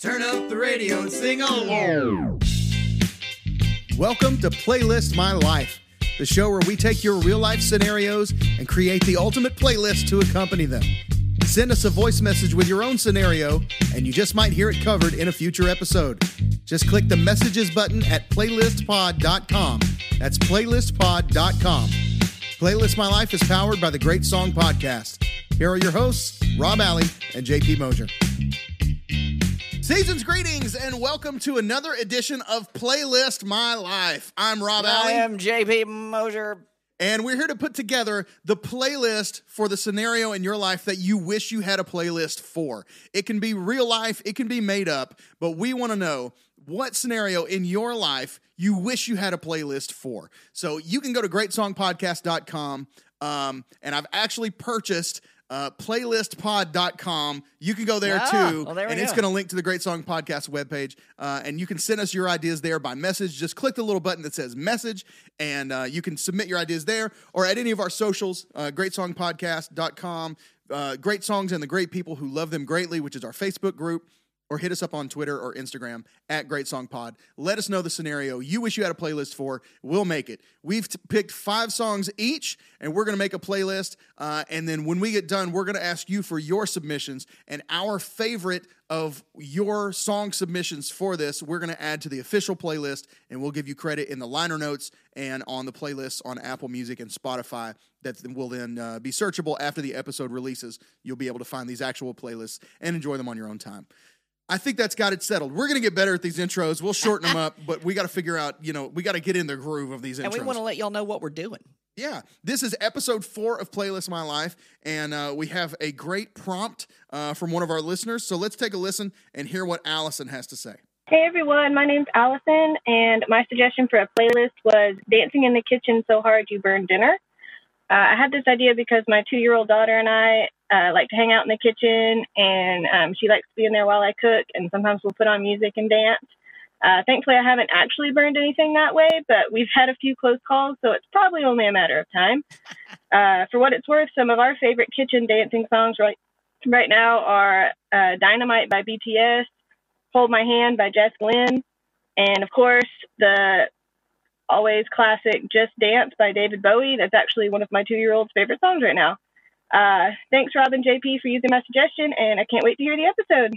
Turn up the radio and sing along. Welcome to Playlist My Life, the show where we take your real life scenarios and create the ultimate playlist to accompany them. Send us a voice message with your own scenario, and you just might hear it covered in a future episode. Just click the messages button at playlistpod.com. That's playlistpod.com. Playlist My Life is powered by the Great Song Podcast. Here are your hosts, Rob Alley and JP Mosier. Season's greetings and welcome to another edition of Playlist My Life. I'm Rob I am JP Mosier. And we're here to put together the playlist for the scenario in your life that you wish you had a playlist for. It can be real life, it can be made up, but we want to know what scenario in your life you wish you had a playlist for. So you can go to greatsongpodcast.com. Um, and I've actually purchased uh, playlistpod.com. You can go there too. well, there we and it's going to link to the Great Song Podcast webpage. Uh, and you can send us your ideas there by message. Just click the little button that says message, and uh, you can submit your ideas there or at any of our socials, uh, greatsongpodcast.com, uh, Great Songs and the Great People Who Love Them Greatly, which is our Facebook group. Or hit us up on Twitter or Instagram at Great Song Pod. Let us know the scenario you wish you had a playlist for. We'll make it. We've t- picked five songs each, and we're going to make a playlist. Uh, and then when we get done, we're going to ask you for your submissions and our favorite of your song submissions for this. We're going to add to the official playlist, and we'll give you credit in the liner notes and on the playlists on Apple Music and Spotify. That will then uh, be searchable after the episode releases. You'll be able to find these actual playlists and enjoy them on your own time. I think that's got it settled. We're going to get better at these intros. We'll shorten them up, but we got to figure out, you know, we got to get in the groove of these intros. And we want to let y'all know what we're doing. Yeah, this is episode four of Playlist My Life, and uh, we have a great prompt uh, from one of our listeners. So let's take a listen and hear what Allison has to say. Hey everyone, my name's Allison, and my suggestion for a playlist was Dancing in the Kitchen So Hard You Burn Dinner. Uh, I had this idea because my two year old daughter and I uh, like to hang out in the kitchen, and um, she likes to be in there while I cook, and sometimes we'll put on music and dance. Uh, thankfully, I haven't actually burned anything that way, but we've had a few close calls, so it's probably only a matter of time. Uh, for what it's worth, some of our favorite kitchen dancing songs right right now are uh, "Dynamite" by BTS, Hold My Hand by Jess Glynne, and of course the always classic Just Dance by David Bowie. That's actually one of my two year old's favorite songs right now. Uh, thanks, Rob and JP, for using my suggestion, and I can't wait to hear the episode.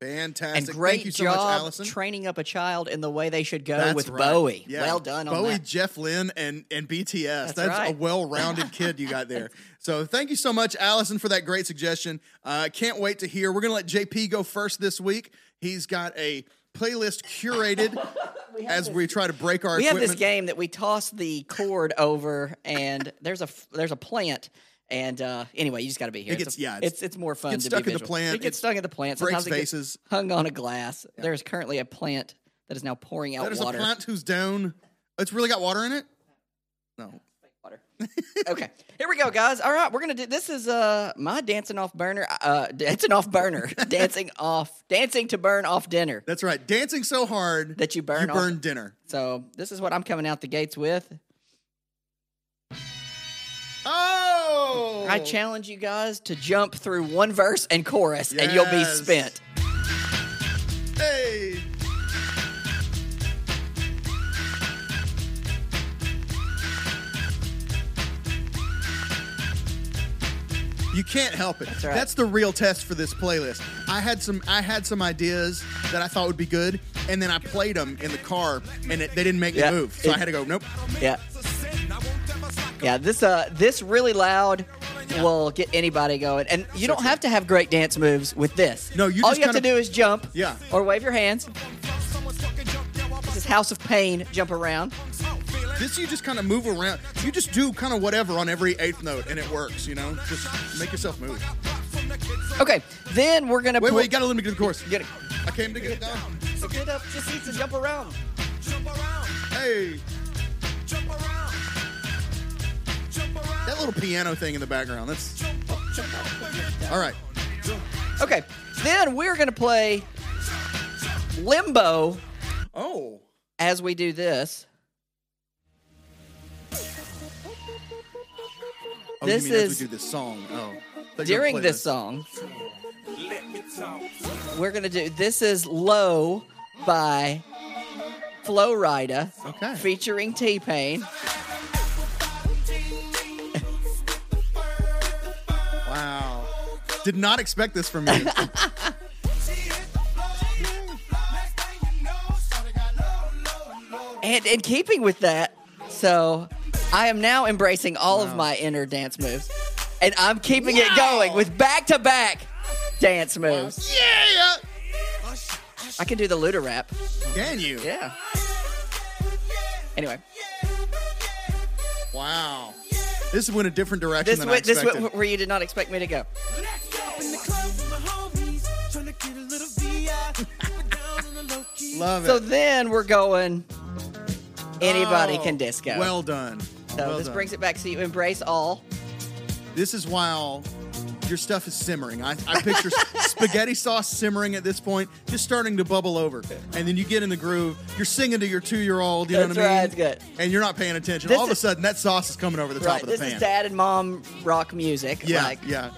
Fantastic. And great Thank you so job much, Allison. training up a child in the way they should go That's with right. Bowie. Yeah. Well done on Bowie, that. Jess Glynne, and, and BTS. That's, That's a well rounded kid you got there. So thank you so much, Allison, for that great suggestion. Uh, can't wait to hear. We're going to let JP go first this week. He's got a playlist curated as we try to break our we have this game that we toss the cord over, and there's a there's a plant. And uh, anyway, you just got to be here. It It's gets- a- yeah, it's- it's it's more fun. gets to stuck be in the plant, It gets stuck in the plant. breaks Sometimes faces. hung on a glass. There is currently a plant that is now pouring out That is water. a plant who's down. It's really got water in it? No. water. okay, here we go, guys. All right, we're gonna do. This is uh my dancing off burner. Uh, dancing off burner. dancing off. Dancing to burn off dinner. That's right. Dancing so hard That you burn you off- burn dinner. So this is what I'm coming out the gates with. Oh! Oh. I challenge you guys to jump through one verse and chorus, and you'll be spent. Hey! You can't help it. That's, right. the real test for this playlist. I had some I had some ideas that I thought would be good, and then I played them in the car, and it, they didn't make Yeah, me move. So I had to go. Nope. Yeah. Yeah, this uh this really loud will get anybody going. And you don't have to have great dance moves with this. No, you All just you have to kinda- do is jump. Yeah. Or wave your hands. This is House of Pain, jump around. This you just kind of move around. You just do kind of whatever on every eighth note, and it works. You know, just make yourself move. Okay, then we're gonna Wait, put- wait, you gotta let me get the chorus. Get it. I came to get it done. Get up, just needs to jump around. Hey. Little piano thing in the background. That's all right. Okay, then we're gonna play Limbo Oh, as we do this. oh This you mean as is- we do this song. Oh, Thought you were gonna During this song, We're gonna do this is Low by Flo Rida. Okay. Featuring T Pain. Did not expect this from you. And in keeping with that, so I am now embracing all of my inner dance moves. And I'm keeping it going with back to back dance moves. yeah. I can do the Luda rap. Can you? Yeah. Anyway, Wow. This went a different direction this than went I expected. this went where you did not expect me to go. Love it. So then we're going. Anybody Oh, can disco. Well done. so Well this done. brings it back. So you embrace all. This is while your stuff is simmering. I, I picture spaghetti sauce simmering at this point, just starting to bubble over. And then you get in the groove. You're singing to your two year old, you know That's what I mean? right, it's good. And you're not paying attention. This All of a is- sudden, that sauce is coming over the top Right. of the This pan. is dad and mom rock music. Yeah, Like yeah.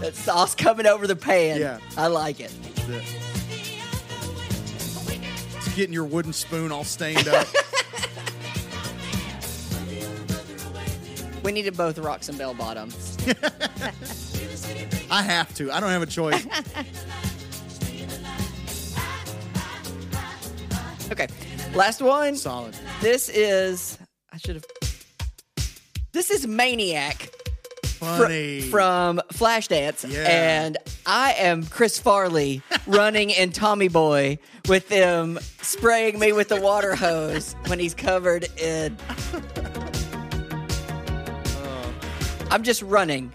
that sauce coming over the pan. Yeah. I like it. It's getting your wooden spoon all stained up. We needed both rocks and bell bottoms. I have to. I don't have a choice. Okay. Last one. Solid. This is I should have This is Maniac fr- Funny. from Flashdance. Yeah. And I am Chris Farley running in Tommy Boy with them spraying me with the water hose when he's covered in oh. I'm just running.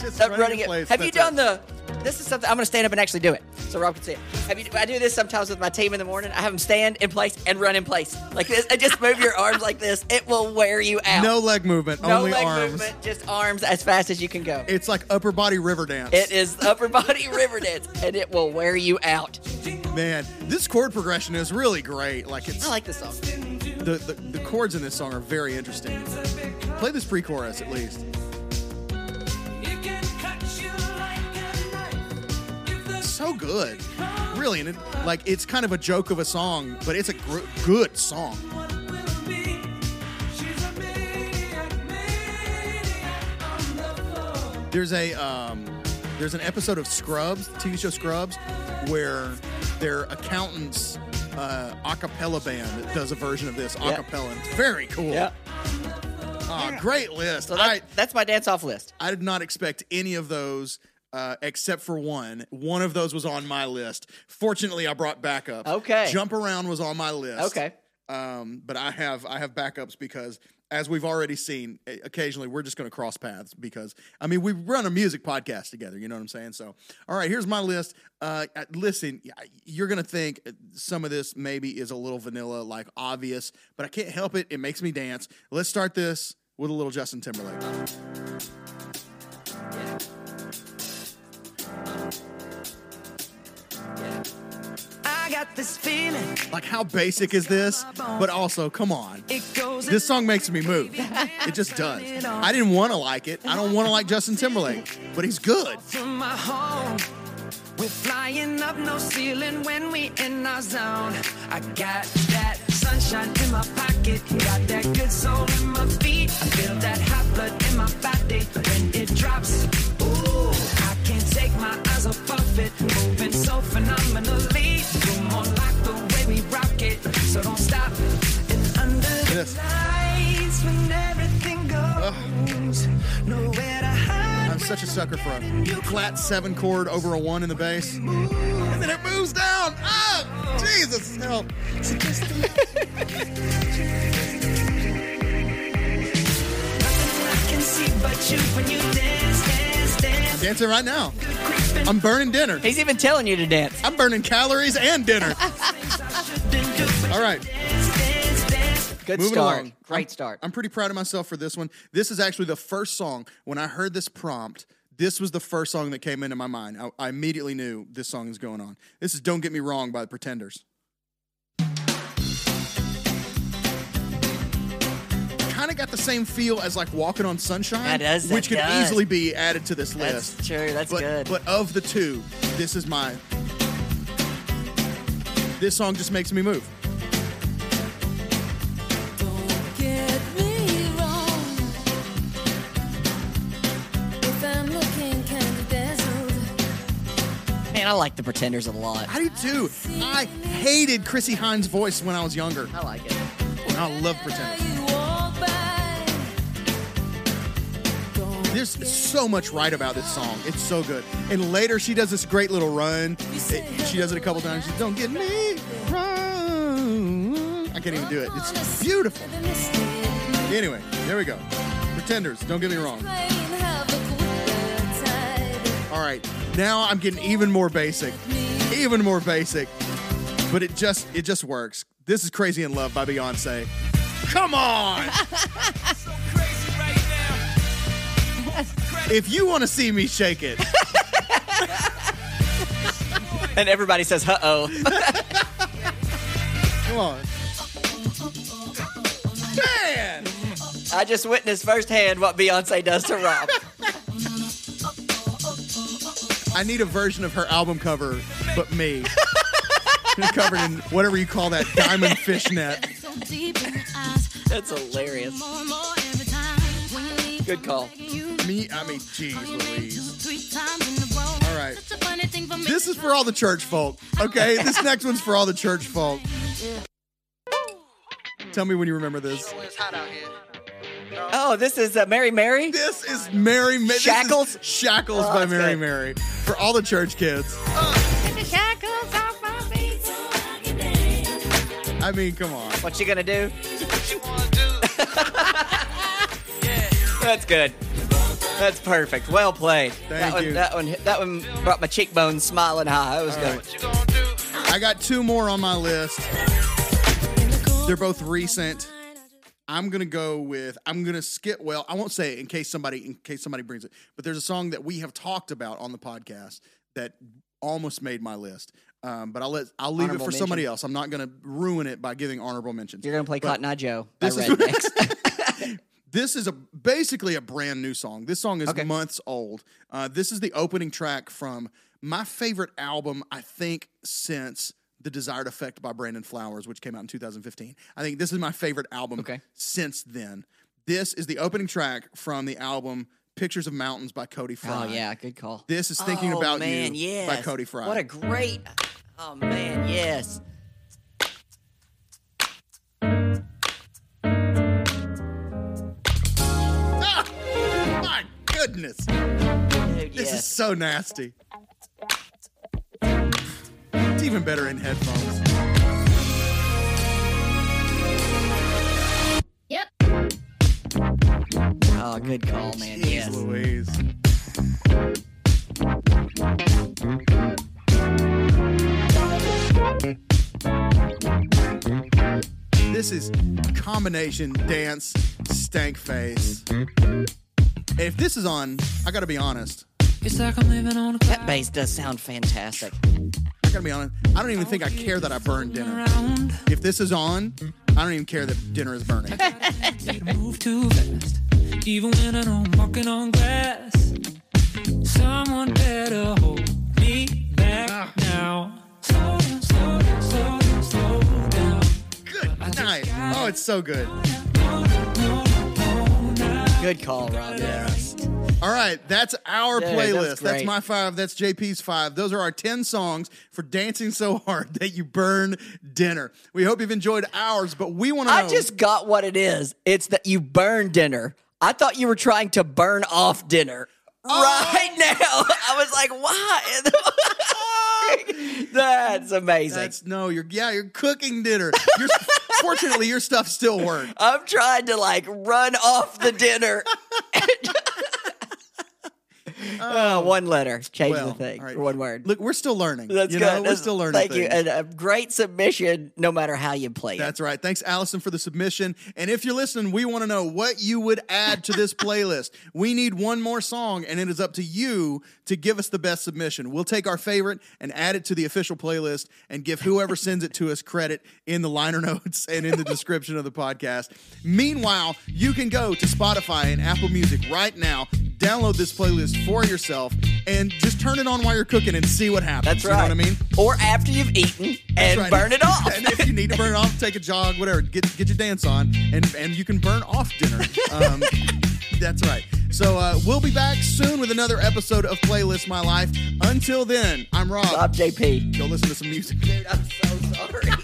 Just I'm running running it. Have you done the? This is something I'm going to stand up and actually do it, so Rob can see it. Have you? I do this sometimes with my team in the morning. I have them stand in place and run in place like this. And just move your arms like this. It will wear you out. No leg movement, no only leg arms. movement, just arms as fast as you can go. It's like upper body river dance. It is upper body river dance, and it will wear you out. Man, this chord progression is really great. Like it's I like this song. the, the the chords in this song are very interesting. Play this pre-chorus at least. So good, really, and it, like it's kind of a joke of a song, but it's a gr- good song. There's a um, there's an episode of Scrubs, TV show Scrubs, where their accountant's uh, a cappella band does a version of this a Yeah. cappella. and It's very cool. Yeah. Aw, great list. So I that's my dance off list. I did not expect any of those. Uh, except for one. One of those was on my list. Fortunately, I brought backups. Okay. Jump around was on my list. Okay. Um, but I have I have backups because as we've already seen, occasionally we're just going to cross paths because I mean we run a music podcast together. You know what I'm saying? So all right, here's my list. Uh, uh, listen, you're going to think some of this maybe is a little vanilla, like obvious, but I can't help it. It makes me dance. Let's start this with a little Justin Timberlake. Got this feeling. Like how basic is this? But also, come on. It goes This song makes me move. It just does. I didn't want to like it. I don't want to like Justin Timberlake, but he's good. from my home. We're flying up no ceiling when we in our zone. I got that sunshine in my pocket, got that good soul in my feet. I feel that hot blood in my body when it drops. Eyes off of it, moving so phenomenally. You're more like the way we rock it, so don't stop. And under the This. lights when everything goes, nowhere to hide. I'm such a sucker for a flat seven chord over a one in the bass. And then it moves down. Oh, Jesus, help. I can see but you when you dance, dance, dance. Dancing right now. I'm burning dinner. He's even telling you to dance. I'm burning calories and dinner. shouldn't do, but All right. Good Moving start. along. Great I'm- start. I'm pretty proud of myself for this one. This is actually the first song. When I heard this prompt, this was the first song that came into my mind. I, I immediately knew this song is going on. This is Don't Get Me Wrong by the Pretenders. Of got the same feel as like Walking on Sunshine, That does, that which could does. easily be added to this list. That's true. That's but, good. But of the two, this is my This song just makes me move. Don't get me wrong. If I'm looking kind of dazzled, Man, I like the Pretenders a lot. I do too. I hated Chrissie Hynde's voice when I was younger. I like it. I love Pretenders. There's so much right about this song. It's so good. And later she does this great little run. It- she does it a couple times. She don't get me wrong. I can't even do it. It's beautiful. Anyway, there we go. Pretenders, don't get me wrong. All right, now I'm getting even more basic, even more basic, but it just it just works. This is "Crazy in Love" by Beyonce. Come on! if you want to see me shake it, And everybody says, uh oh. come on, man! I just witnessed firsthand what Beyonce does to Rob. I need a version of her album cover, but me. Covered in whatever you call that diamond fishnet. So deep in the eyes. That's hilarious. More and more every time. When you leave, Good call. You Me, I mean, geez Louise. three times in a row. All right. Such a funny thing for me. This is for all the church folk, okay? This next one's for all the church folk. Tell me when you remember this. Oh, this is uh, Mary Mary? This is Mary Ma- this is Shackles? Shackles Oh, by Mary good. Mary. For all the church kids. I mean, come on. What you gonna do? That's good. That's perfect. Well played. that Thank one, you. That one, that one brought my cheekbones smiling high. That was good. I got two more on my list. They're both recent. I'm gonna go with I'm gonna skip. Well, I won't say it in case somebody in case somebody brings it. But there's a song that we have talked about on the podcast that almost made my list. Um, but I'll let I'll leave Honorable it for somebody else. I'm not gonna ruin it by giving honorable mentions. You're gonna play But Cotton Eye Joe by this is- Rednex. This is a basically a brand new song. This song is Okay. months old. Uh, this is the opening track from my favorite album, I think, since The Desired Effect by Brandon Flowers, which came out in 2015. I think this is my favorite album Okay. since then. This is the opening track from the album Pictures of Mountains by Cody Fry. oh yeah, good call. This is Thinking oh, About man, You yes. by Cody Fry. What a great. Oh man, yes. Goodness. Dude, This yes. is so nasty. It's even better in headphones. Yep. Oh, good call, man. Jeez Yes. Louise. This is combination dance stank face. And if this is on, I gotta be honest. It's like I'm living on a That bass does sound fantastic. I gotta be honest. I don't even think I care that I burned dinner. If this is on, I don't even care that dinner is burning. Need to move too fast. Even when I know I'm walking on glass. Someone better hold me back now. Slow down, slow down, slow down, slow down. Good night. Oh, it's so good. Good call, Rob. Yes. All right, that's our Dude, playlist. that's That's, my five. That's JP's five. Those are our 10 songs for dancing so hard that you burn dinner. We hope you've enjoyed ours, but we want to know. I just got what it is. It's that you burn dinner. I thought you were trying to burn off dinner. Oh. Right now, I was like, "Why?" That's amazing. That's no, you're yeah, you're cooking dinner. You're, fortunately, your stuff still worked. I'm trying to like run off the dinner. Uh, one letter, change Well, the thing. right. One word. Look, we're still learning. That's you good. know, we're still learning. Thank you, and a great submission, no matter how you play it. That's right. Thanks, Allison, for the submission. And if you're listening, we want to know what you would add to this playlist. We need one more song, and it is up to you to give us the best submission. We'll take our favorite and add it to the official playlist and give whoever sends it to us credit in the liner notes and in the description of the podcast. Meanwhile, you can go to Spotify and Apple Music right now, download this playlist for yourself and just turn it on while you're cooking and see what happens. That's right. You know what I mean? Or after you've eaten and right. burn it off. and if you need to burn it off, take a jog, whatever. Get get your dance on, and and you can burn off dinner. Um, that's right. So uh, we'll be back soon with another episode of Playlist My Life. Until then, I'm Rob. Bob JP. Go listen to some music. Dude, I'm so sorry.